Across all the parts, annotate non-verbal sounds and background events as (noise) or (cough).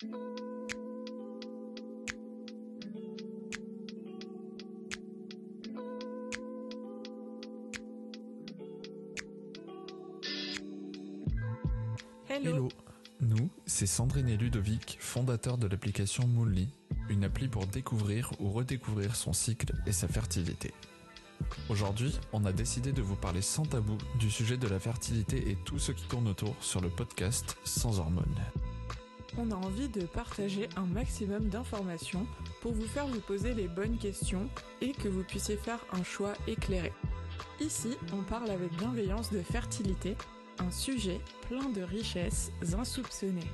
Hello. Nous, c'est Sandrine et Ludovic, fondateurs de l'application Moonly, une appli pour découvrir ou redécouvrir son cycle et sa fertilité. Aujourd'hui, on a décidé de vous parler sans tabou du sujet de la fertilité et tout ce qui tourne autour sur le podcast Sans hormones. On a envie de partager un maximum d'informations pour vous faire vous poser les bonnes questions et que vous puissiez faire un choix éclairé. Ici, on parle avec bienveillance de fertilité, un sujet plein de richesses insoupçonnées.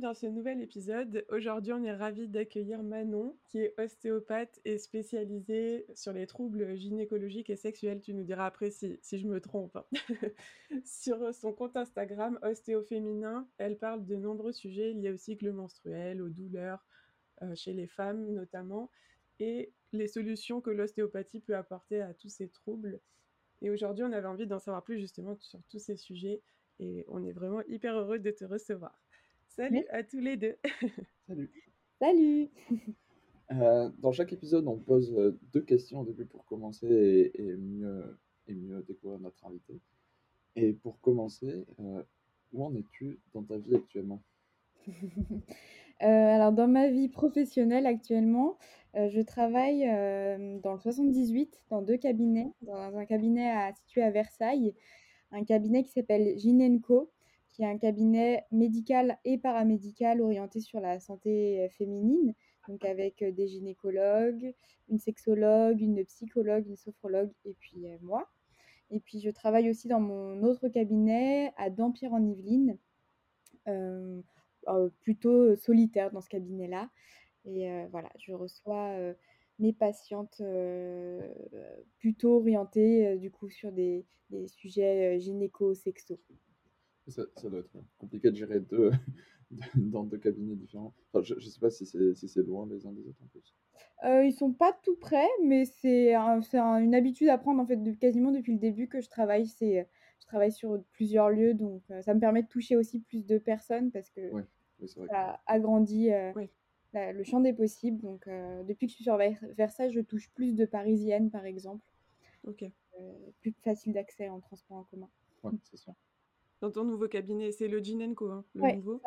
Dans ce nouvel épisode. Aujourd'hui, on est ravis d'accueillir Manon, qui est ostéopathe et spécialisée sur les troubles gynécologiques et sexuels. Tu nous diras après si, si je me trompe. hein. (laughs) sur son compte Instagram, Ostéoféminin, elle parle de nombreux sujets liés au cycle menstruel, aux douleurs euh, chez les femmes notamment, et les solutions que l'ostéopathie peut apporter à tous ces troubles. Et aujourd'hui, on avait envie d'en savoir plus justement sur tous ces sujets et on est vraiment hyper heureux de te recevoir. Salut à tous les deux. (laughs) Salut. Salut Euh, dans chaque épisode, on pose euh, deux questions au début pour commencer et, et mieux, et mieux découvrir notre invité. Et pour commencer, euh, où en es-tu dans ta vie actuellement? (laughs) Euh, alors dans ma vie professionnelle actuellement, euh, je travaille euh, dans le 78, dans deux cabinets, dans un cabinet à, situé à Versailles, un cabinet qui s'appelle Ginenco, qui est un cabinet médical et paramédical orienté sur la santé euh, féminine, donc avec euh, des gynécologues, une sexologue, une psychologue, une sophrologue et puis euh, moi. Et puis je travaille aussi dans mon autre cabinet à Dampierre en Yvelines, euh, plutôt solitaire dans ce cabinet-là. Et voilà, je reçois mes patientes plutôt orientées du coup sur des, des sujets gynéco-sexo. Ça, ça doit être compliqué de gérer deux, (laughs) dans deux cabinets différents. Enfin, je ne sais pas si c'est si c'est loin les uns des autres en plus. Euh, ils sont pas tout près, mais c'est un- une habitude à prendre en fait de, quasiment depuis le début que je travaille. C'est, je travaille sur plusieurs lieux, donc euh, ça me permet de toucher aussi plus de personnes parce que vrai. que- ça agrandit euh, Oui. la- le champ des possibles. Donc euh, depuis que je suis sur Ver- Versailles, je touche plus de Parisiennes par exemple, Ok. euh, plus facile d'accès en transport en commun. Ouais, c'est sûr. Dans ton nouveau cabinet, c'est le Ginenco, hein, le Ouais, nouveau.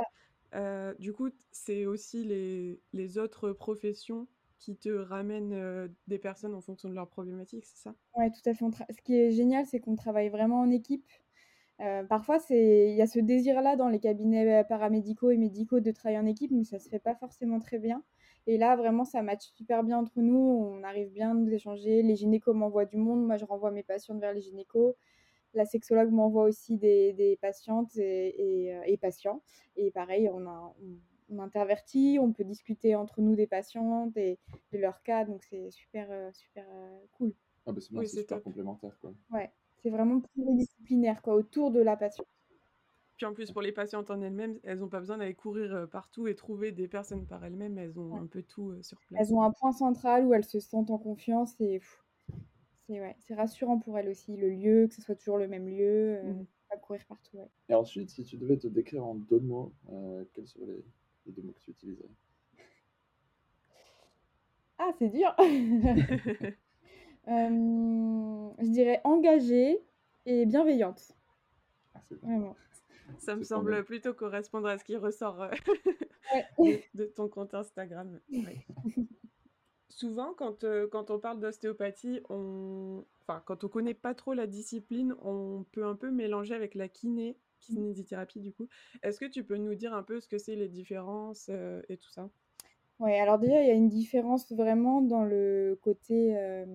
Euh, du coup, c'est aussi les, les autres professions qui te ramènent euh, des personnes en fonction de leurs problématiques, c'est ça? Ouais, tout à fait. Ce qui est génial, c'est qu'on travaille vraiment en équipe. Euh, parfois, il y a ce désir-là dans les cabinets euh, paramédicaux et médicaux de travailler en équipe, mais ça se fait pas forcément très bien. Et là, vraiment, ça match super bien entre nous. On arrive bien à nous échanger. Les gynécos m'envoient du monde. Moi, je renvoie mes patientes vers les gynécos. La sexologue m'envoie aussi des, des patientes et, et, euh, et patients. Et pareil, on, a, on, on intervertit, on peut discuter entre nous des patientes et de leur cas. Donc, c'est super, euh, super euh, cool. Ah, bah, c'est bien, Oui, c'est c'est super top. complémentaire, quoi. Ouais, c'est vraiment pluridisciplinaire, quoi, autour de la patiente. Puis en plus, pour les patientes en elles-mêmes, elles n'ont pas besoin d'aller courir partout et trouver des personnes par elles-mêmes. Elles ont Ouais. un peu tout sur place. Elles ont un point central où elles se sentent en confiance et pff, c'est ouais, c'est rassurant pour elles aussi, le lieu, que ce soit toujours le même lieu, euh, Mhm. pas courir partout. Ouais. Et ensuite, si tu devais te décrire en deux mots, euh, quels seraient les, les deux mots que tu utiliserais? Ah, c'est dur. (laughs) Euh, je dirais engagée et bienveillante, Ah, c'est vraiment. Ça me semble bien. plutôt correspondre à ce qui ressort (laughs) de, de ton compte Instagram. (laughs) Ouais. Souvent, quand, euh, quand on parle d'ostéopathie, enfin, quand on connaît pas trop la discipline, on peut un peu mélanger avec la kiné, kinésithérapie du coup. Est-ce que tu peux nous dire un peu ce que c'est les différences euh, et tout ça? Ouais, alors déjà, il y a une différence vraiment dans le côté, euh,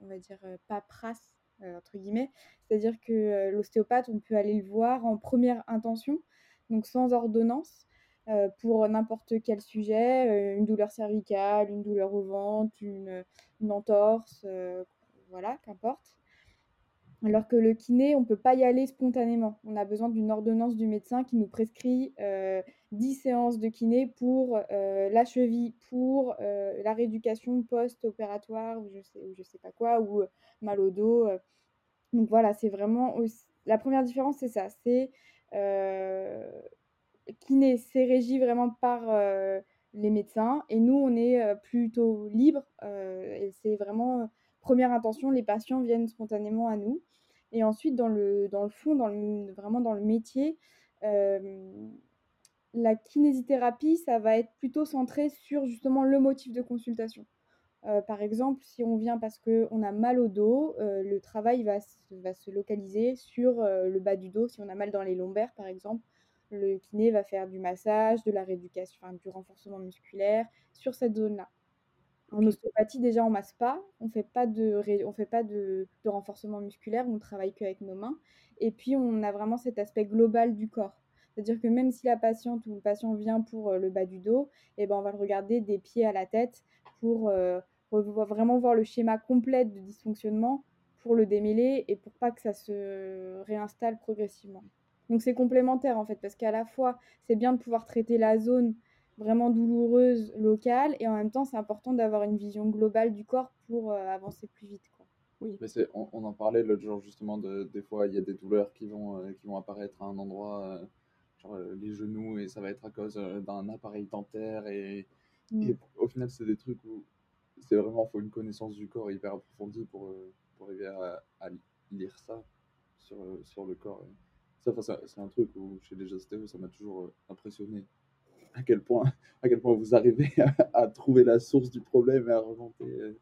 on va- dire, paperasse, entre guillemets. C'est-à-dire que l'ostéopathe, on peut aller le voir en première intention, donc sans ordonnance, euh, pour n'importe quel sujet, euh, une douleur cervicale, une douleur au ventre, une, une entorse, euh, voilà, qu'importe. Alors que le kiné, on ne peut pas y aller spontanément. On a besoin d'une ordonnance du médecin qui nous prescrit euh, 10 séances de kiné pour la cheville, pour la rééducation post-opératoire, ou je sais, sais pas quoi, ou mal au dos. Donc voilà, c'est vraiment la première différence, c'est ça, c'est kiné, c'est régi vraiment par les médecins et nous, on est plutôt libre et c'est vraiment première intention, les patients viennent spontanément à nous. Et ensuite, dans le, dans le fond, dans vraiment dans le métier, la kinésithérapie, ça va être plutôt centré sur justement le motif de consultation. par exemple, si on vient parce qu'on a mal au dos, le travail va, va, se localiser sur le bas du dos. Si on a mal dans les lombaires, par exemple, le kiné va faire du massage, de la rééducation, enfin, du renforcement musculaire sur cette zone-là. En ostéopathie, déjà, on masse pas, on fait pas de, on fait pas de, renforcement musculaire, on travaille qu'avec nos mains. Et puis, on a vraiment cet aspect global du corps. C'est-à-dire que même si la patiente ou le patient vient pour euh, le bas du dos, eh ben, on va le regarder des pieds à la tête pour euh, vraiment voir le schéma complet de dysfonctionnement pour le démêler et pour pas que ça se réinstalle progressivement. Donc c'est complémentaire en fait, parce qu'à la fois, c'est bien de pouvoir traiter la zone vraiment douloureuse locale et en même temps, c'est important d'avoir une vision globale du corps pour euh, avancer plus vite. Quoi. Oui. Mais on, on, en parlait l'autre jour justement, de, des fois, il y a des douleurs qui vont, euh, qui vont apparaître à un endroit, euh, genre les genoux, et ça va être à cause d'un appareil dentaire. Et, mm. et au final, c'est des trucs où c'est vraiment, faut une connaissance du corps hyper approfondie pour, pour arriver à, à, lire ça sur, sur le corps. Ça, c'est un truc où chez les ostéos, ça m'a toujours euh, impressionné. À quel point, (laughs) à quel point vous arrivez à, trouver la source du problème et à remonter. Euh,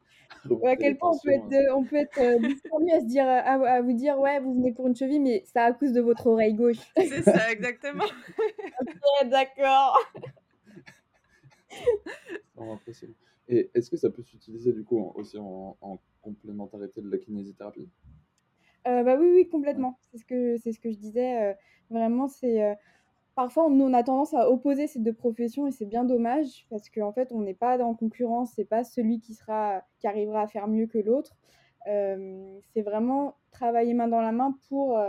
à, quel point on peut être, euh, on peut être à, se dire, à, vous dire ouais, vous venez pour une cheville, mais c'est à cause de votre oreille gauche. (laughs) C'est ça, exactement. (laughs) ok, d'accord. impressionnant. Et est-ce que ça peut s'utiliser du coup aussi en, en complémentarité de la kinésithérapie? Euh, bah oui, oui, complètement. C'est ce que, c'est ce que je disais. Euh, vraiment, c'est euh, parfois on, on a tendance à opposer ces deux professions et c'est bien dommage parce qu'en fait, on n'est pas en concurrence. C'est pas celui qui sera, qui arrivera à faire mieux que l'autre. c'est vraiment travailler main dans la main pour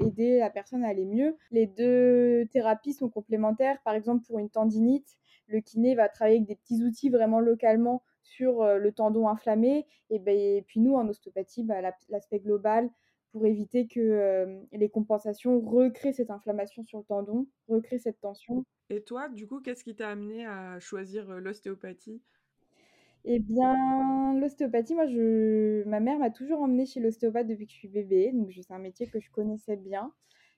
aider la personne à aller mieux. Les deux thérapies sont complémentaires. Par exemple, pour une tendinite, le kiné va travailler avec des petits outils vraiment localement sur le tendon inflammé. Et, ben, et puis nous, en ostéopathie, bah, l'aspect global, pour éviter que les compensations recréent cette inflammation sur le tendon, recréent cette tension. Et toi, du coup, qu'est-ce qui t'a amené à choisir l'ostéopathie? Eh bien, l'ostéopathie, moi, je... ma mère m'a toujours emmenée chez l'ostéopathe depuis que je suis bébé, donc c'est un métier que je connaissais bien.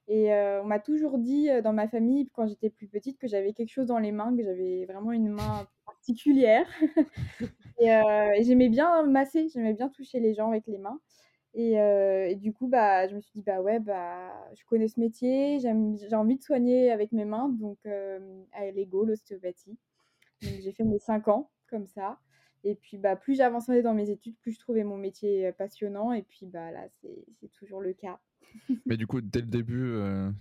Et on m'a toujours dit dans ma famille, quand j'étais plus petite, que j'avais quelque chose dans les mains, que j'avais vraiment une main particulière. (laughs) et, et j'aimais bien masser, j'aimais bien toucher les gens avec les mains. Et, du coup, bah, je me suis dit, bah ouais, bah, je connais ce métier, j'ai envie de soigner avec mes mains, donc euh, à l'ego, l'ostéopathie. Donc j'ai fait mes 5 ans comme ça. Et puis, bah, plus j'avançais dans mes études, plus je trouvais mon métier passionnant. Et puis, bah, là, c'est toujours le cas. (laughs) Mais du coup, dès le début,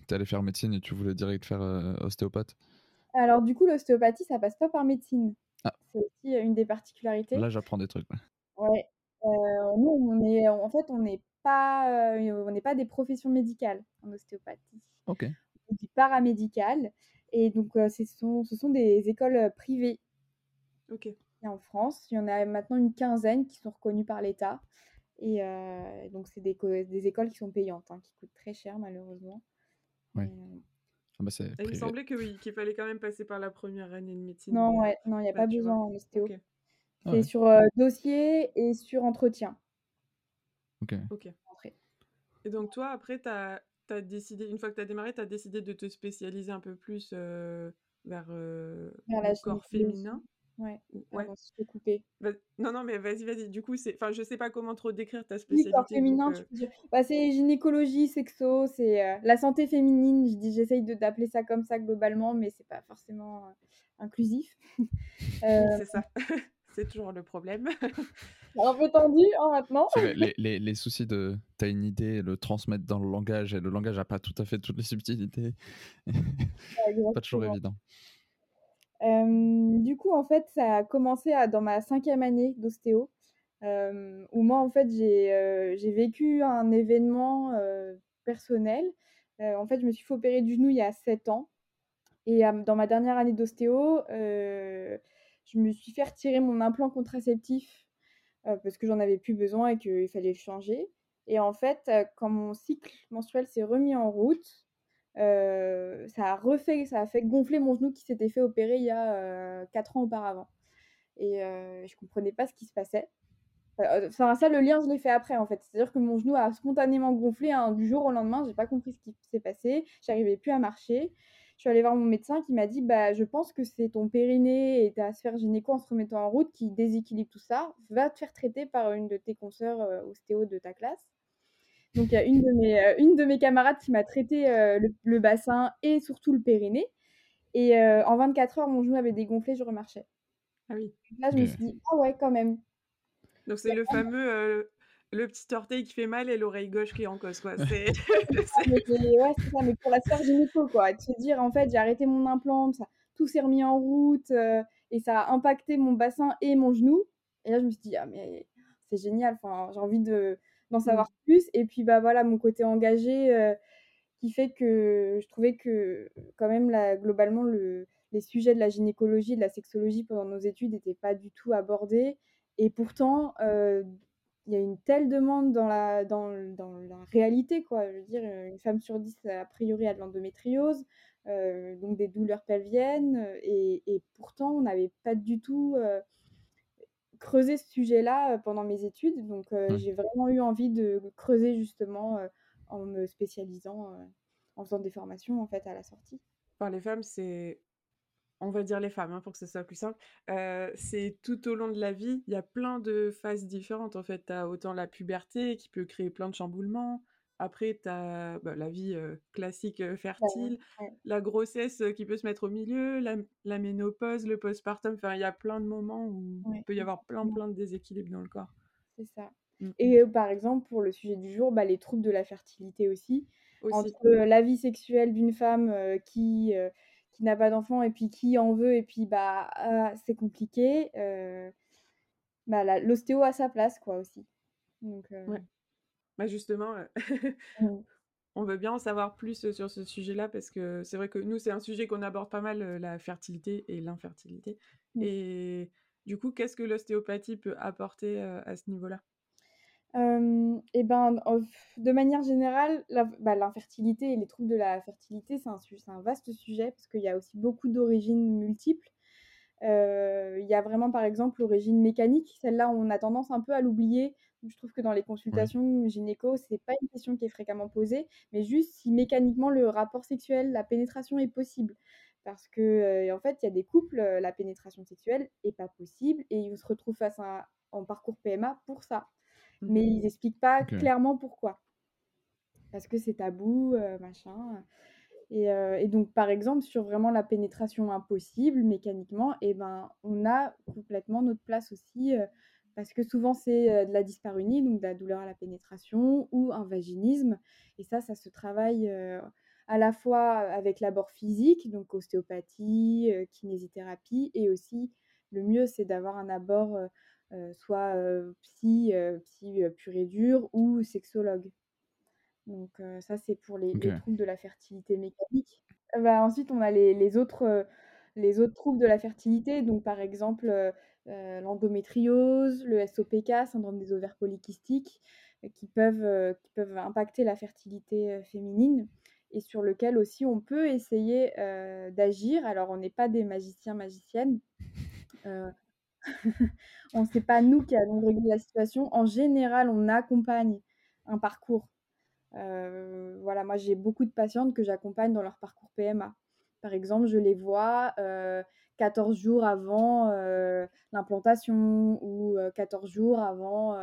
tu allais faire médecine et tu voulais direct faire ostéopathe? Alors, du coup, l'ostéopathie, ça passe pas par médecine. Ah. C'est aussi une des particularités. Là, j'apprends des trucs. Ouais. Euh, nous, on est, en fait, on n'est pas, euh, on n'est pas des professions médicales en ostéopathie. Ok. On dit paramédical. Et donc, euh, ce sont, ce sont des écoles privées. Ok. Et en France, il y en a maintenant une quinzaine qui sont reconnues par l'État. Et donc, c'est des, des, écoles qui sont payantes, hein, qui coûtent très cher, malheureusement. Oui. Ah bah il me semblait que oui, qu'il fallait quand même passer par la première année de médecine. Non, ouais, non, il n'y a pas besoin en ostéo. C'est sur dossier et sur entretien. Ok. Ok. Et donc, toi, après, tu as, as, décidé, une fois que tu as démarré, tu as décidé de te spécialiser un peu plus vers, vers le corps féminin. Ouais, ouais. je peux couper. non, non, mais vas-y, vas-y. Du coup, c'est, enfin, je sais pas comment trop décrire ta spécialité. corps féminin, tu peux dire. Bah, c'est gynécologie, sexo, c'est la santé féminine. Je dis, j'essaye de d'appeler ça comme ça globalement, mais c'est pas forcément inclusif. (laughs) (laughs) c'est ça. C'est toujours le problème. un peu tendu hein, maintenant? les, les, les, soucis de tu as une idée, le transmettre dans le langage, et le langage n'a pas tout à fait toutes les subtilités. (laughs) pas toujours évident. du coup, en fait, ça a commencé à, dans ma cinquième année d'ostéo, euh, où moi, en fait, j'ai euh, vécu un événement euh, personnel. en fait, je me suis fait opérer du genou il y a sept ans. Et dans ma dernière année d'ostéo, je me suis fait retirer mon implant contraceptif euh, parce que j'en avais plus besoin et qu'il fallait changer. Et en fait, quand mon cycle menstruel s'est remis en route, ça a refait, ça a fait gonfler mon genou qui s'était fait opérer il y a 4 ans auparavant. Et je comprenais pas ce qui se passait. Enfin, ça, le lien, je l'ai fait après, en fait. C'est-à-dire que mon genou a spontanément gonflé hein, du jour au lendemain. J'ai pas compris ce qui s'est passé. J'arrivais plus à marcher. Je suis allée voir mon médecin qui m'a dit bah, Je pense que c'est ton périnée et ta sphère gynéco en se remettant en route qui déséquilibre tout ça. Va te faire traiter par une de tes consoeurs ostéo de ta classe. Donc, il y a une de mes, une de mes camarades qui m'a traité le, bassin et surtout le périnée. Et en 24 heures, mon genou avait dégonflé, je remarchais. Ah oui. Là, je me suis dit Ah ouais, quand même. Donc c'est le fameux le petit orteil qui fait mal et l'oreille gauche qui est en cause quoi. (laughs) (laughs) C'est ouais, c'est ça mais pour la sphère gynéco quoi, de se dire en fait, j'ai arrêté mon implant, ça tout s'est remis en route et ça a impacté mon bassin et mon genou et là je me suis dit ah mais c'est génial, enfin j'ai envie de d'en mmh. savoir plus et puis bah voilà mon côté engagé qui fait que je trouvais que quand même là, globalement le les sujets de la gynécologie, de la sexologie pendant nos études n'étaient pas du tout abordés et pourtant, il y a une telle demande dans la, dans, dans, la réalité, quoi. Je veux dire, une femme sur dix, a priori, a de l'endométriose, donc des douleurs pelviennes, et, et pourtant, on n'avait pas du tout creusé ce sujet-là pendant mes études. Donc, j'ai vraiment eu envie de creuser justement en me spécialisant, en faisant des formations, en fait, à la sortie. Enfin, les femmes, c'est on va dire les femmes, hein, pour que ce soit plus simple, c'est tout au long de la vie, il y a plein de phases différentes. En fait, tu as autant la puberté qui peut créer plein de chamboulements. Après, tu as bah, la vie classique fertile, la grossesse qui peut se mettre au milieu, la, ménopause, le postpartum. Enfin, il y a plein de moments où il peut y avoir plein, plein de déséquilibres dans le corps. C'est ça. Mmh. Et par exemple, pour le sujet du jour, bah, les troubles de la fertilité aussi. Entre la vie sexuelle d'une femme qui qui n'a pas d'enfant et puis qui en veut et puis bah ah, c'est compliqué euh, bah, l'ostéo a sa place quoi aussi donc euh ouais. bah justement euh, mmh. (laughs) on veut bien en savoir plus sur ce sujet là parce que c'est vrai que nous c'est un sujet qu'on aborde pas mal la fertilité et l'infertilité mmh. et du coup qu'est-ce que l'ostéopathie peut apporter à ce niveau et ben, de manière générale, bah, l'infertilité et les troubles de la fertilité, c'est un, un vaste sujet parce qu'il y a aussi beaucoup d'origines multiples. Il y a vraiment, par exemple, l'origine mécanique. Celle-là, on a tendance un peu à l'oublier. Je trouve que dans les consultations gynéco, c'est pas une question qui est fréquemment posée, mais juste si mécaniquement le rapport sexuel, la pénétration est possible. Parce que, en fait, il y a des couples, la pénétration sexuelle est pas possible et ils se retrouvent face à un parcours PMA pour ça mais ils n'expliquent pas clairement pourquoi. Parce que c'est tabou, euh, machin. Et, euh, et, donc, par exemple, sur vraiment la pénétration impossible, mécaniquement, et eh ben, on a complètement notre place aussi, euh, parce que souvent c'est de la dysparunie, donc de la douleur à la pénétration, ou un vaginisme. Et ça, ça se travaille à la fois avec l'abord physique, donc ostéopathie, kinésithérapie, et aussi le mieux, c'est d'avoir un abord soit psy, psy pur et dur ou sexologue. Donc ça, c'est pour les, troubles de la fertilité mécanique. Bah, ensuite, on a les, les, autres, les autres troubles de la fertilité, donc par exemple l'endométriose, le SOPK, syndrome des ovaires polykystiques, qui, peuvent, qui peuvent impacter la fertilité féminine et sur lequel aussi on peut essayer d'agir. Alors, on n'est pas des magiciens, magiciennes. (laughs) (laughs) on ne sait pas nous qui allons régler la situation. En général, on accompagne un parcours. Euh, voilà, moi j'ai beaucoup de patientes que j'accompagne dans leur parcours PMA. Par exemple, je les vois 14 euh, jours avant euh, l'implantation ou 14 jours avant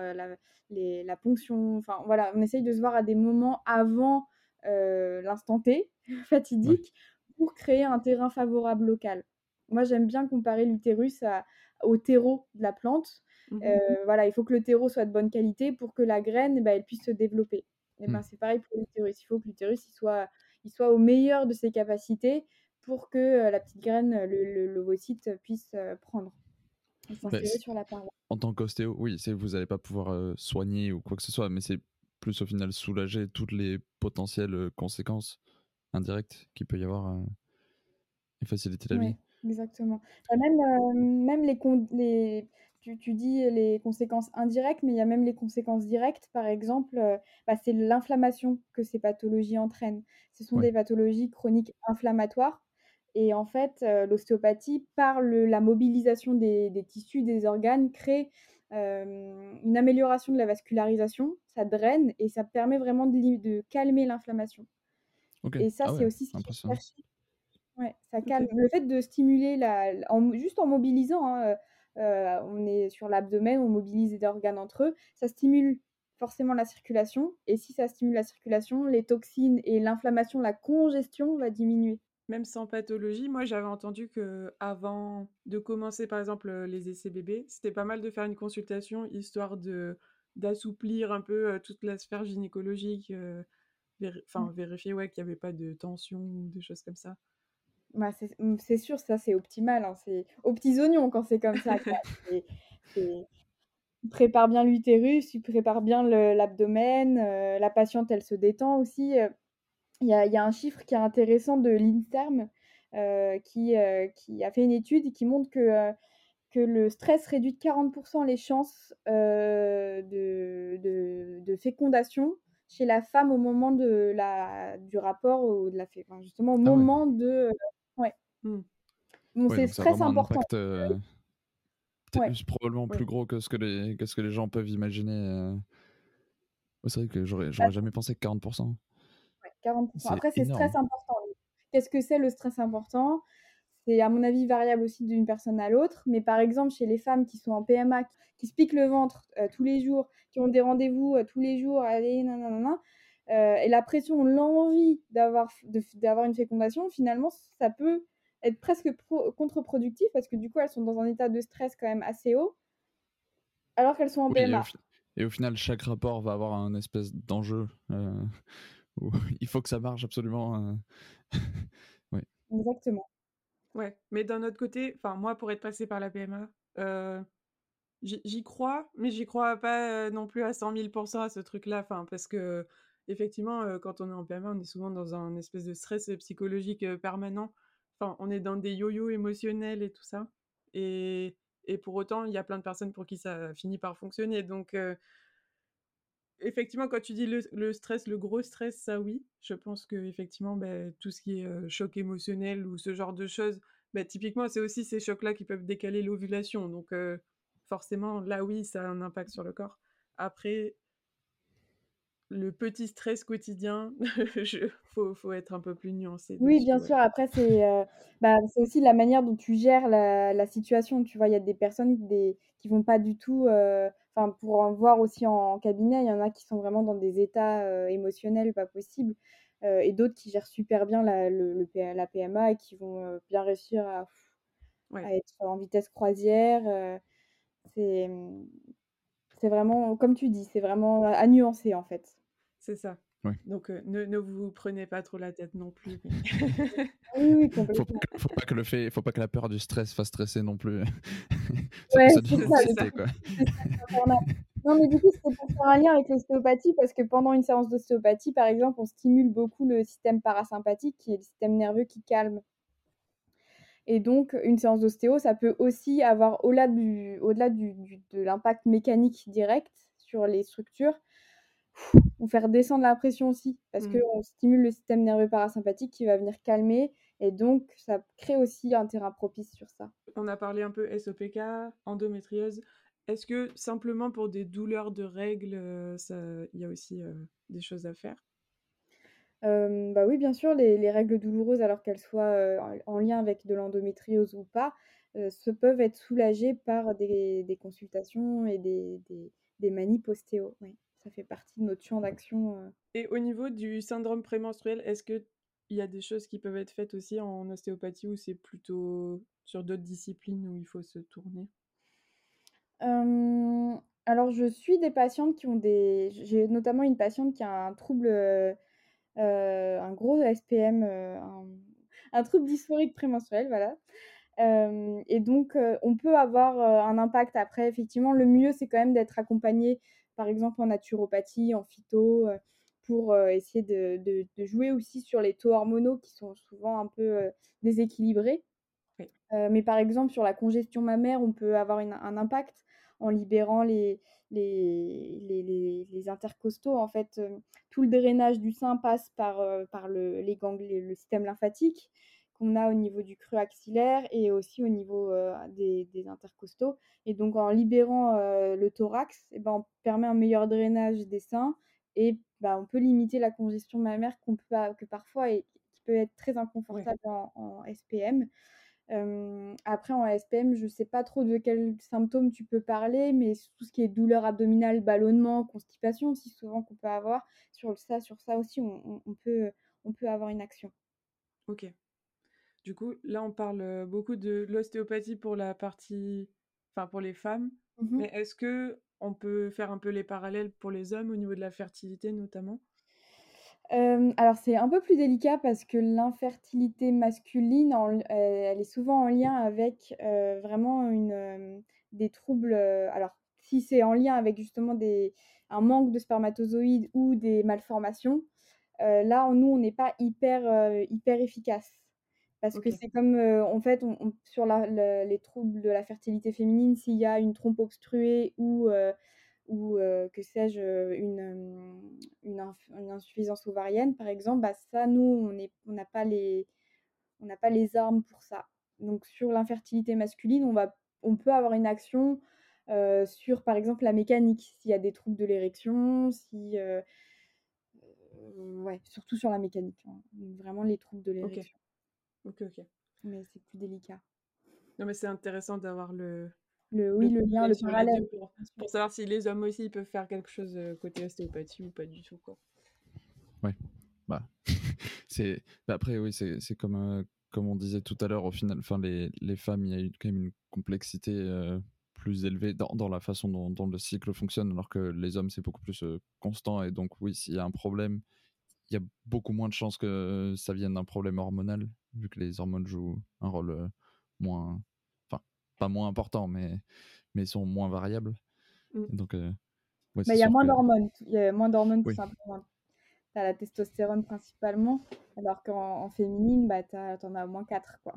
la, ponction. Enfin voilà, on essaye de se voir à des moments avant l'instant T (laughs) fatidique pour créer un terrain favorable local. Moi, j'aime bien comparer l'utérus à, au terreau de la plante. Mmh voilà, il faut que le terreau soit de bonne qualité pour que la graine, bah, elle puisse se développer. Et ben, mmh. c'est pareil pour l'utérus. Il faut que l'utérus il soit, il soit au meilleur de ses capacités pour que la petite graine, le, l'ovocyte puisse prendre. Bah, sur la paroi. En tant qu'ostéo, oui, vous n'allez pas pouvoir soigner ou quoi que ce soit, mais c'est plus au final soulager toutes les potentielles conséquences indirectes qu'il peut y avoir et faciliter la vie. Exactement. Bah, même, même les, les tu, dis les conséquences indirectes, mais il y a même les conséquences directes. Par exemple, bah, c'est l'inflammation que ces pathologies entraînent. Ce sont des pathologies chroniques inflammatoires. Et en fait, l'ostéopathie, par la mobilisation des, tissus, des organes, crée une amélioration de la vascularisation. Ça draine et ça permet vraiment de, calmer l'inflammation. Et ça, ah c'est aussi ce qui Ouais, ça calme. Le fait de stimuler, la, juste en mobilisant, hein, on est sur l'abdomen, on mobilise les organes entre eux, ça stimule forcément la circulation. Et si ça stimule la circulation, les toxines et l'inflammation, la congestion va diminuer. Même sans pathologie, moi j'avais entendu que avant de commencer par exemple les essais bébés, c'était pas mal de faire une consultation histoire de d'assouplir un peu toute la sphère gynécologique, enfin mmh. vérifier ouais qu'il n'y avait pas de tension ou des choses comme ça. Bah, mmh, c'est sûr, ça c'est optimal. Hein, c'est aux petits oignons quand c'est comme ça. (laughs) Tu prépares bien l'utérus, tu prépares bien l'abdomen, la patiente elle se détend aussi. Il y a, un chiffre qui est intéressant de l'INSERM qui, qui a fait une étude qui montre que, que le stress réduit de 40% les chances de, de, fécondation chez la femme au moment de la, du rapport ou de la justement au ah moment de Mmh. Donc c'est très important. Euh, probablement plus gros que ce que, les, que ce que les gens peuvent imaginer. Euh. c'est vrai que j'aurais bah jamais pensé que 40%. 40%. Après, c'est stress important. Qu'est-ce que c'est le stress important? C'est à mon avis variable aussi d'une personne à l'autre. Mais par exemple, chez les femmes qui sont en PMA, qui se piquent le ventre euh, tous les jours, qui ont des rendez-vous tous les jours, allez, nanana, euh, et la pression, l'envie d'avoir, d'avoir une fécondation, finalement, ça peut être presque contre-productif parce que du coup, elles sont dans un état de stress quand même assez haut, alors qu'elles sont en PMA. Et au, final, chaque rapport va avoir un espèce d'enjeu. Euh, (laughs) où il faut que ça marche absolument. Euh... (laughs) Exactement. Ouais, mais d'un autre côté, enfin moi, pour être passé par la PMA, euh, j'y crois, mais j'y crois pas non plus à 100 000% à ce truc-là, enfin parce que effectivement, quand on est en PMA, on est souvent dans un espèce de stress psychologique permanent. Enfin, on est dans des yo-yo émotionnels et tout ça. Et, pour autant, il y a plein de personnes pour qui ça finit par fonctionner. Donc, effectivement, quand tu dis le, stress, le gros stress, ça oui. Je pense que effectivement, bah, tout ce qui est choc émotionnel ou ce genre de choses, bah, typiquement, c'est aussi ces chocs-là qui peuvent décaler l'ovulation. Donc, forcément, là oui, ça a un impact sur le corps. Après, le petit stress quotidien, (laughs) il faut, être un peu plus nuancé. Oui, bien sûr. Après, euh, bah, c'est aussi la manière dont tu gères la, situation. Tu vois, il y a des personnes des, qui vont pas du tout. Euh, enfin, pour en voir aussi en, cabinet, il y en a qui sont vraiment dans des états euh, émotionnels pas possibles. et d'autres qui gèrent super bien la, le, la PMA et qui vont bien réussir à, à, être en vitesse croisière. c'est c'est vraiment, comme tu dis, c'est vraiment à nuancer en fait. C'est ça. Donc ne, ne, vous prenez pas trop la tête non plus. (laughs) oui, faut, faut, pas que le fait, faut pas que la peur du stress fasse stresser non plus. (laughs) ouais, c'est ça. Quoi. non, mais du coup, c'est pour faire un lien avec l'ostéopathie parce que pendant une séance d'ostéopathie, par exemple, on stimule beaucoup le système parasympathique, qui est le système nerveux qui calme. Et donc, une séance d'ostéo, ça peut aussi avoir, au-delà du, au-delà du, de l'impact mécanique direct sur les structures, ou faire descendre la pression aussi, parce mmh. qu'on stimule le système nerveux parasympathique qui va venir calmer, et donc ça crée aussi un terrain propice sur ça. On a parlé un peu SOPK, endométriose. Est-ce que simplement pour des douleurs de règles, euh, il y a aussi euh, des choses à faire? Bah oui, bien sûr, les, règles douloureuses, alors qu'elles soient en lien avec de l'endométriose ou pas, se peuvent être soulagées par des, consultations et des, des, des manips ostéo. Oui ça fait partie de notre champ d'action. Et au niveau du syndrome prémenstruel, est-ce qu'il y a des choses qui peuvent être faites aussi en ostéopathie ou c'est plutôt sur d'autres disciplines où il faut se tourner? Alors, je suis des patientes qui ont des. J'ai notamment une patiente qui a un trouble, euh, un gros SPM, euh, un, trouble dysphorique prémenstruel, voilà. et donc, on peut avoir un impact après. Effectivement, le mieux, c'est quand même d'être accompagné par exemple en naturopathie, en phyto, euh, pour euh, essayer de, jouer aussi sur les taux hormonaux qui sont souvent un peu euh, déséquilibrés. mais par exemple, sur la congestion mammaire, on peut avoir un impact. En libérant les, les, les, les, intercostaux. En fait, tout le drainage du sein passe par, par le, les ganglions, le système lymphatique qu'on a au niveau du creux axillaire et aussi au niveau des, des, intercostaux. Et donc, en libérant le thorax, eh ben, on permet un meilleur drainage des seins et bah, on peut limiter la congestion mammaire qu'on peut, que parfois et qui peut être très inconfortable en, SPM. Après, en SPM, je ne sais pas trop de quels symptômes tu peux parler, mais tout ce qui est douleur abdominale, ballonnement, constipation aussi souvent qu'on peut avoir, sur ça, sur ça aussi, on, peut, on peut avoir une action. Ok. Du coup, là, on parle beaucoup de l'ostéopathie pour la partie, enfin pour les femmes. Mmh mais est-ce que on peut faire un peu les parallèles pour les hommes au niveau de la fertilité notamment? Alors c'est un peu plus délicat parce que l'infertilité masculine, elle est souvent en lien avec vraiment une, des troubles. alors si c'est en lien avec justement des, un manque de spermatozoïdes ou des malformations, là nous on n'est pas hyper hyper efficace parce que c'est comme en fait sur les troubles de la fertilité féminine s'il y a une trompe obstruée ou ou que sais-je, une, une, insuffisance ovarienne, par exemple, bah ça, nous, on n'a pas, les, on pas les armes pour ça. Donc, sur l'infertilité masculine, on, va, on peut avoir une action sur, par exemple, la mécanique, s'il y a des troubles de l'érection, si... ouais, surtout sur la mécanique, hein, vraiment les troubles de l'érection. Ok, ok. Mais c'est plus délicat. Non, mais c'est intéressant d'avoir le, le, oui, le, lien, le parallèle. Pour, savoir si les hommes aussi peuvent faire quelque chose euh, côté ostéopathie ou pas du tout. Quoi. Ouais. Bah, (laughs) c'est... Bah, après, oui, c'est, c'est comme, euh, comme on disait tout à l'heure, au final, enfin, les, les femmes, il y a quand même une complexité euh, plus élevée dans, dans, la façon dont, dont, le cycle fonctionne, alors que les hommes, c'est beaucoup plus constant. Et donc, oui, s'il y a un problème, il y a beaucoup moins de chances que ça vienne d'un problème hormonal, vu que les hormones jouent un rôle moins pas moins importants, mais, mais sont moins variables. Mmh. Donc, euh, il y a moins d'hormones. Il y a moins d'hormones tout simplement. Tu as la testostérone principalement, alors qu'en féminine, bah, tu en as au moins 4. Quoi.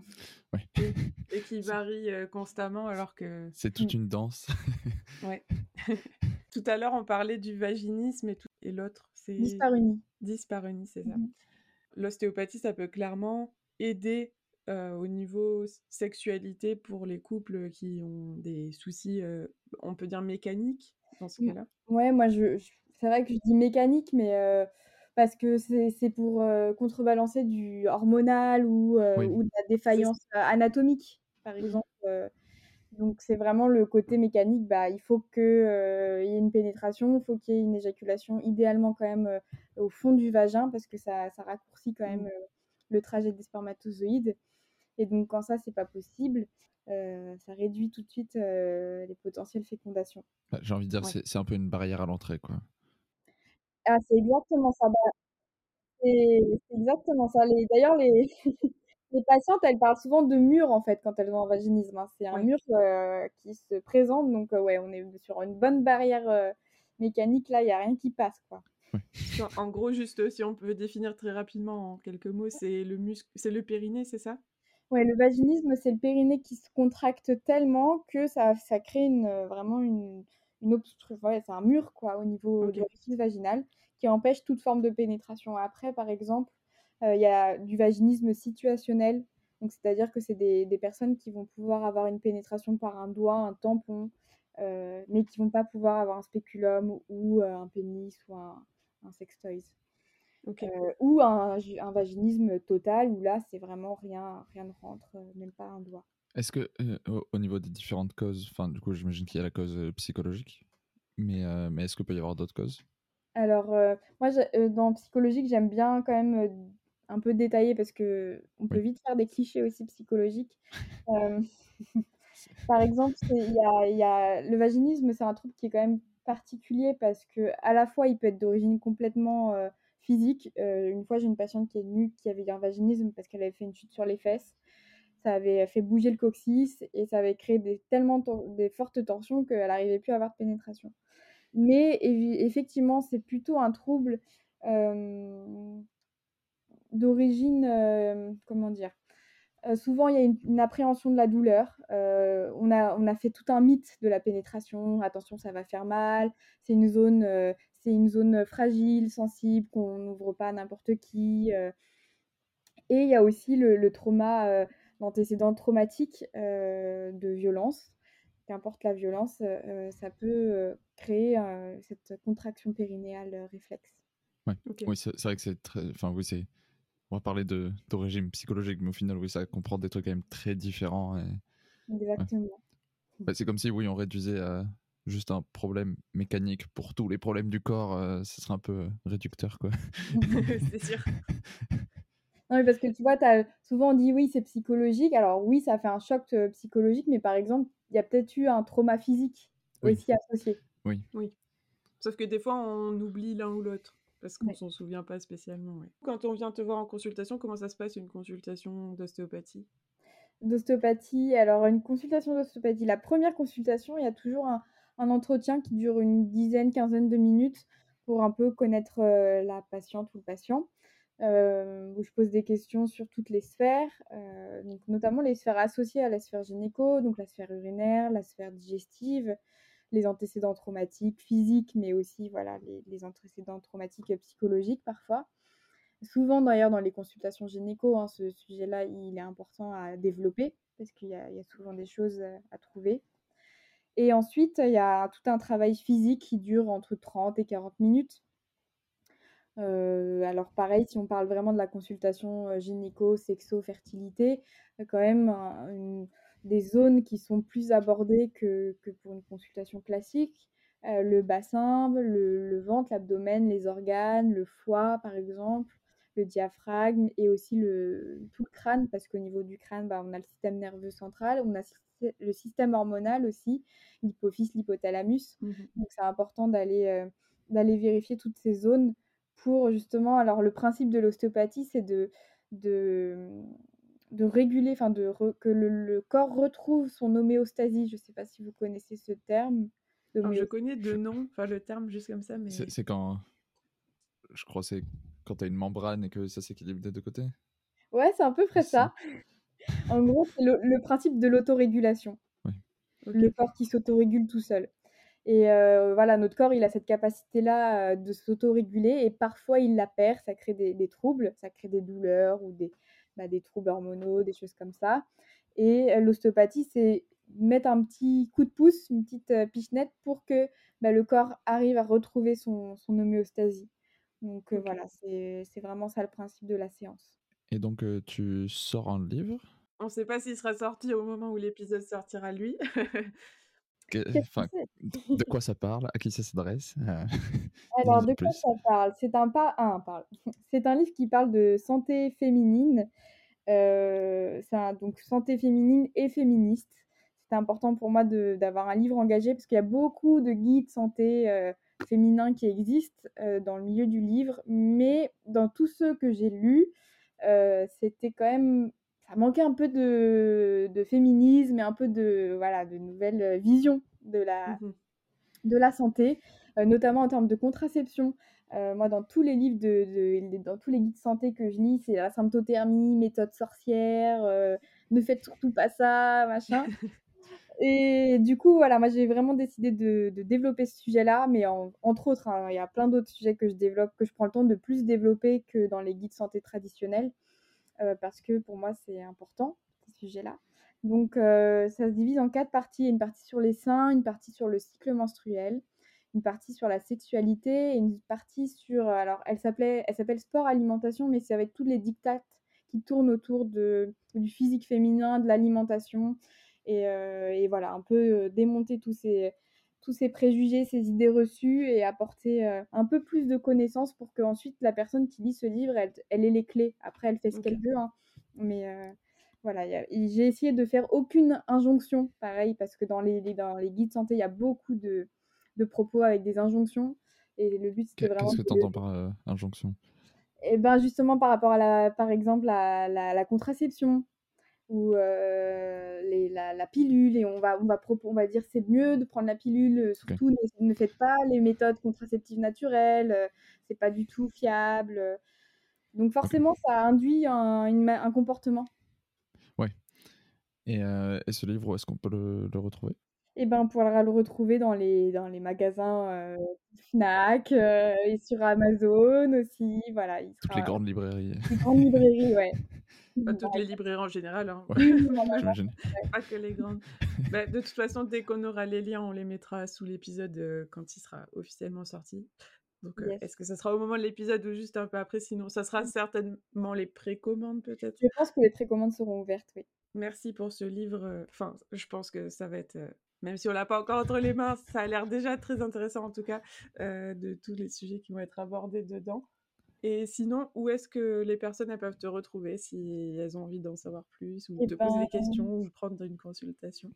(laughs) Et, qui varie euh, constamment, alors que. C'est toute mmh. une danse. (laughs) ouais. (laughs) tout à l'heure, on parlait du vaginisme et, tout... et l'autre, c'est. Disparunie. Disparunie, c'est ça. Mmh. L'ostéopathie, ça peut clairement aider au niveau sexualité pour les couples qui ont des soucis, on peut dire mécaniques dans ce mmh. cas-là? Ouais, moi, je, c'est vrai que je dis mécanique, mais parce que c'est pour contrebalancer du hormonal ou, ou de la défaillance anatomique, par exemple. donc, c'est vraiment le côté mécanique. Bah, il faut qu'il y ait une pénétration, il faut qu'il y ait une éjaculation, idéalement quand même au fond du vagin, parce que ça, ça raccourcit quand même mmh. le trajet des spermatozoïdes. Et donc, quand ça, c'est pas possible, euh, ça réduit tout de suite euh, les potentielles fécondations. Bah, j'ai envie de dire, c'est un peu une barrière à l'entrée, quoi. Ah, c'est exactement ça. Bah, c'est exactement ça. D'ailleurs, les, (laughs) les patientes, elles parlent souvent de mur, en fait, quand elles ont un vaginisme. Hein. C'est un mur euh, qui se présente. Donc, ouais, on est sur une bonne barrière mécanique. Là, il n'y a rien qui passe, quoi. En gros, juste si on peut définir très rapidement en quelques mots, c'est le muscle, c'est le périnée, c'est ça? Ouais, le vaginisme, c'est le périnée qui se contracte tellement que ça, ça crée une, euh, vraiment une, une obstruction. Ouais, c'est un mur quoi, au niveau du orifice vaginal qui empêche toute forme de pénétration. Après, par exemple, euh, il y a du vaginisme situationnel. Donc, c'est-à-dire que c'est des, des, personnes qui vont pouvoir avoir une pénétration par un doigt, un tampon, euh, mais qui vont pas pouvoir avoir un spéculum ou un pénis ou un, un sextoys. Euh, ou un, un, vaginisme total où là c'est vraiment rien, rien ne rentre, euh, même pas un doigt. Est-ce que euh, au niveau des différentes causes, enfin du coup j'imagine qu'il y a la cause psychologique, mais, mais est-ce qu'il peut y avoir d'autres causes? Alors moi dans psychologique j'aime bien quand même un peu détailler parce que on peut vite faire des clichés aussi psychologiques. (laughs) (laughs) par exemple, il y a, y a, le vaginisme c'est un trouble qui est quand même particulier parce que à la fois il peut être d'origine complètement physique. Euh, une fois, j'ai une patiente qui est venue qui avait un vaginisme parce qu'elle avait fait une chute sur les fesses. Ça avait fait bouger le coccyx et ça avait créé tellement des fortes tensions qu'elle n'arrivait plus à avoir de pénétration. Mais effectivement, c'est plutôt un trouble euh, d'origine, euh, comment dire, souvent, il y a une, appréhension de la douleur. on, a, on a fait tout un mythe de la pénétration. Attention, ça va faire mal. C'est une zone, c'est une zone fragile, sensible, qu'on n'ouvre pas à n'importe qui. Et il y a aussi le, trauma, l'antécédent traumatique de violence. Qu'importe la violence, ça peut créer cette contraction périnéale réflexe. Oui, c'est vrai que c'est très. Enfin, oui, c'est on va parler de, régime psychologique, mais au final, oui, ça comprend des trucs quand même très différents. Exactement. Bah, c'est comme si, oui, on réduisait à juste un problème mécanique pour tous les problèmes du corps, euh, ce serait un peu réducteur, quoi. (laughs) c'est sûr. Non, parce que tu vois, as souvent dit oui, c'est psychologique. Alors oui, ça fait un choc euh, psychologique, mais par exemple, il y a peut-être eu un trauma physique aussi associé. Oui. Oui. Sauf que des fois, on oublie l'un ou l'autre parce qu'on s'en souvient pas spécialement. Quand on vient te voir en consultation, comment ça se passe une consultation d'ostéopathie? D'ostéopathie, alors une consultation d'ostéopathie, la première consultation, il y a toujours un, entretien qui dure une dizaine, quinzaine de minutes pour un peu connaître euh, la patiente ou le patient. Euh, où je pose des questions sur toutes les sphères, euh, donc notamment les sphères associées à la sphère gynéco, donc la sphère urinaire, la sphère digestive, les antécédents traumatiques physiques, mais aussi voilà, les, antécédents traumatiques psychologiques parfois. Souvent d'ailleurs dans les consultations gynéco, hein, ce sujet-là, il est important à développer parce qu'il y, a souvent des choses à trouver. Et ensuite, il y a tout un travail physique qui dure entre 30 et 40 minutes. Euh, alors pareil, si on parle vraiment de la consultation euh, gynéco, sexo, fertilité, quand même des zones qui sont plus abordées que, que pour une consultation classique. Euh, le bassin, le, ventre, l'abdomen, les organes, le foie par exemple, le diaphragme et aussi le, tout le crâne, parce qu'au niveau du crâne, bah, on a le système nerveux central, on a le système hormonal aussi, l'hypophyse, l'hypothalamus. Mmh Donc c'est important d'aller euh, d'aller vérifier toutes ces zones pour justement, alors le principe de l'ostéopathie, c'est de, de, de réguler, enfin de que le, corps retrouve son homéostasie. Je ne sais pas si vous connaissez ce terme. je connais de nom, enfin le terme juste comme ça, mais. C'est quand. Je crois c'est quand tu as une membrane et que ça s'équilibre des deux côtés? Ouais, c'est à peu près ça. En gros, c'est le, principe de l'autorégulation. Le corps qui s'autorégule tout seul. Et euh, voilà, notre corps, il a cette capacité-là euh, de s'autoréguler et parfois il la perd, ça crée des troubles, ça crée des douleurs ou des, bah, des troubles hormonaux, des choses comme ça. Et l'ostéopathie, c'est mettre un petit coup de pouce, une petite pichenette pour que bah, le corps arrive à retrouver son, son homéostasie. Donc voilà, c'est vraiment ça le principe de la séance. Et donc tu sors un livre On ne sait pas s'il sera sorti au moment où l'épisode sortira lui. (laughs) de quoi ça parle? À qui ça s'adresse? (laughs) Alors, de quoi ça parle? C'est un, pas, un, (laughs) C'est un livre qui parle de santé féminine. Euh, un, donc, santé féminine et féministe. C'est important pour moi d'avoir un livre engagé parce qu'il y a beaucoup de guides santé euh, féminins qui existent euh, dans le milieu du livre. Mais dans tous ceux que j'ai lus, euh, c'était quand même ça manquait un peu de, de, féminisme et un peu de, voilà, de nouvelles visions de la, mmh de la santé, euh, notamment en termes de contraception. Euh, moi, dans tous les livres, de, dans tous les guides santé que je lis, c'est la symptothermie, méthode sorcière, euh, ne faites surtout pas ça, machin. (laughs) Et du coup, voilà, moi j'ai vraiment décidé de, développer ce sujet-là, mais entre autres, hein, il y a plein d'autres sujets que je développe, que je prends le temps de plus développer que dans les guides santé traditionnels. Euh, parce que pour moi, c'est important, ce sujet-là. Donc, euh, ça se divise en quatre parties. Une partie sur les seins, une partie sur le cycle menstruel, une partie sur la sexualité et une partie sur... Alors, elle s'appelle sport alimentation, mais c'est avec tous les dictates qui tournent autour de, du physique féminin, de l'alimentation. Et, euh, et, voilà, un peu démonter tous ces, tous ces préjugés, ces idées reçues et apporter euh, un peu plus de connaissances pour qu'ensuite la personne qui lit ce livre, elle, elle ait les clés. Après, elle fait ce qu'elle veut. Hein. Mais euh, voilà, j'ai essayé de faire aucune injonction, pareil, parce que dans les, dans les guides santé, il y a beaucoup de, de, propos avec des injonctions. Et le but, c'était vraiment. Qu'est-ce que tu entends par euh, injonction? Et eh ben justement par rapport à la, par exemple à la contraception, ou euh, les, la, pilule et on va, on va, on va dire c'est mieux de prendre la pilule, euh, surtout ne, faites pas les méthodes contraceptives naturelles, euh, c'est pas du tout fiable. Donc forcément, ça induit un, un comportement. Et, et ce livre, est-ce qu'on peut le, le retrouver? Et ben, on pourra le retrouver dans les, dans les magasins euh, Fnac et sur Amazon aussi. Voilà, il Toutes les grandes librairies. Les grandes librairies, ouais. (laughs) Pas toutes les librairies en général. Hein. (laughs) (laughs) Pas que les grandes. Bah, de toute façon, dès qu'on aura les liens, on les mettra sous l'épisode euh, quand il sera officiellement sorti. Donc, est-ce que ça sera au moment de l'épisode ou juste un peu après? Sinon, ça sera certainement les précommandes peut-être. Je pense que les précommandes seront ouvertes, oui. Merci pour ce livre. Enfin, je pense que ça va être même si on l'a pas encore entre les mains, ça a l'air déjà très intéressant en tout cas euh, de tous les sujets qui vont être abordés dedans. Et sinon, où est-ce que les personnes peuvent te retrouver si elles ont envie d'en savoir plus ou eh te poser des ben, questions ou prendre une consultation?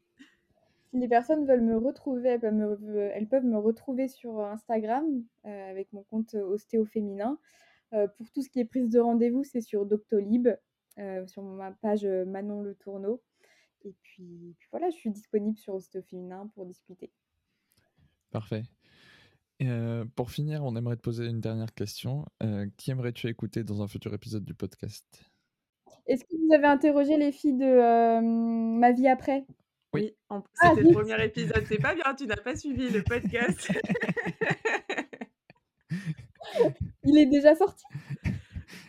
Si les personnes veulent me retrouver, elles peuvent me, elles peuvent me retrouver sur Instagram euh, avec mon compte Ostéo Féminin. Euh, pour tout ce qui est prise de rendez-vous, c'est sur Doctolib, sur ma page Manon Le Tourneau. Et puis, voilà, je suis disponible sur Ostéo Féminin pour discuter. Parfait. Euh, pour finir, on aimerait te poser une dernière question. Euh, qui aimerais-tu écouter dans un futur épisode du podcast? Est-ce que vous avez interrogé les filles de euh, Ma vie après? Oui, ah, c'était le premier épisode. C'est pas bien, tu n'as pas suivi le podcast. (laughs) Il est déjà sorti? (laughs)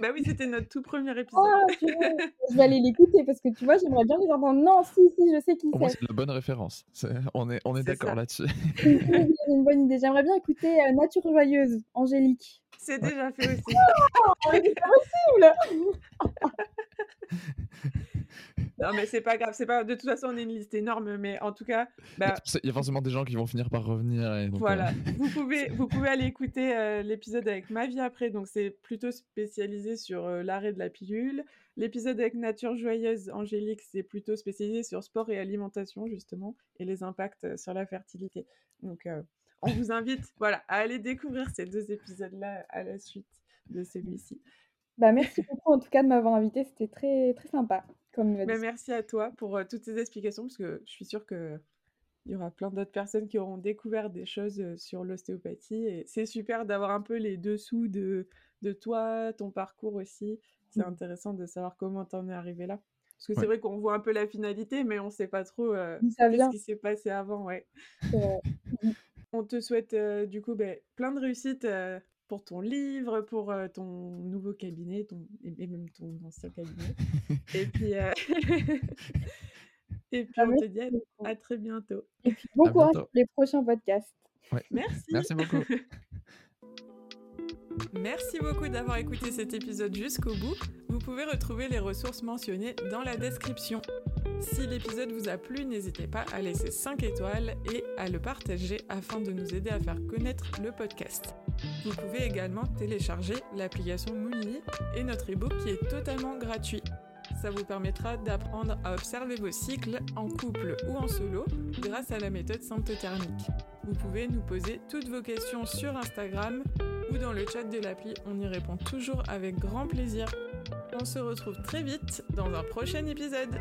bah oui, c'était notre tout premier (laughs) épisode. Oh, je vais aller l'écouter parce que tu vois, j'aimerais bien les entendre. Non, si, si, je sais qui c'est. c'est la bonne référence. On est, on est, d'accord là-dessus. (laughs) C'est une bonne idée. J'aimerais bien écouter euh, Nature Joyeuse, Angélique. C'est déjà fait aussi. Oh, c'est possible (laughs) non, mais c'est pas grave. C'est pas. De toute façon, on est une liste énorme, mais en tout cas, bah il y a forcément des gens qui vont finir par revenir. voilà. Euh, vous (laughs) pouvez, vous pouvez aller écouter euh, l'épisode avec ma vie après. Donc, c'est plutôt spécialisé sur euh, l'arrêt de la pilule. L'épisode avec Nature Joyeuse, Angélique, c'est plutôt spécialisé sur sport et alimentation justement et les impacts sur la fertilité. Donc, on vous invite, (laughs) voilà, à aller découvrir ces deux épisodes-là à la suite de celui-ci. Bah, merci beaucoup en tout cas de m'avoir invité, c'était très, très sympa. Mais merci à toi pour toutes ces explications, parce que je suis sûre qu'il y aura plein d'autres personnes qui auront découvert des choses sur l'ostéopathie. Et c'est super d'avoir un peu les dessous de, de toi, ton parcours aussi. C'est mmh. intéressant de savoir comment t'en es arrivé là. Parce que c'est vrai qu'on voit un peu la finalité, mais on ne sait pas trop ce qui s'est passé avant. Ouais. (laughs) On te souhaite du coup ben, plein de réussite pour ton livre, pour euh, ton nouveau cabinet, ton, et même ton ancien cabinet. et (laughs) puis, euh, (laughs) et puis ah, on te dit à, très bientôt. Et puis bon courage pour les prochains podcasts. Merci. Merci beaucoup. (laughs) Merci beaucoup d'avoir écouté cet épisode jusqu'au bout. Vous pouvez retrouver les ressources mentionnées dans la description. Si l'épisode vous a plu, n'hésitez pas à laisser 5 étoiles et à le partager afin de nous aider à faire connaître le podcast. Vous pouvez également télécharger l'application Moonly et notre ebook qui est totalement gratuit. Ça vous permettra d'apprendre à observer vos cycles en couple ou en solo grâce à la méthode symptothermique. Vous pouvez nous poser toutes vos questions sur Instagram ou dans le chat de l'appli, on y répond toujours avec grand plaisir. On se retrouve très vite dans un prochain épisode.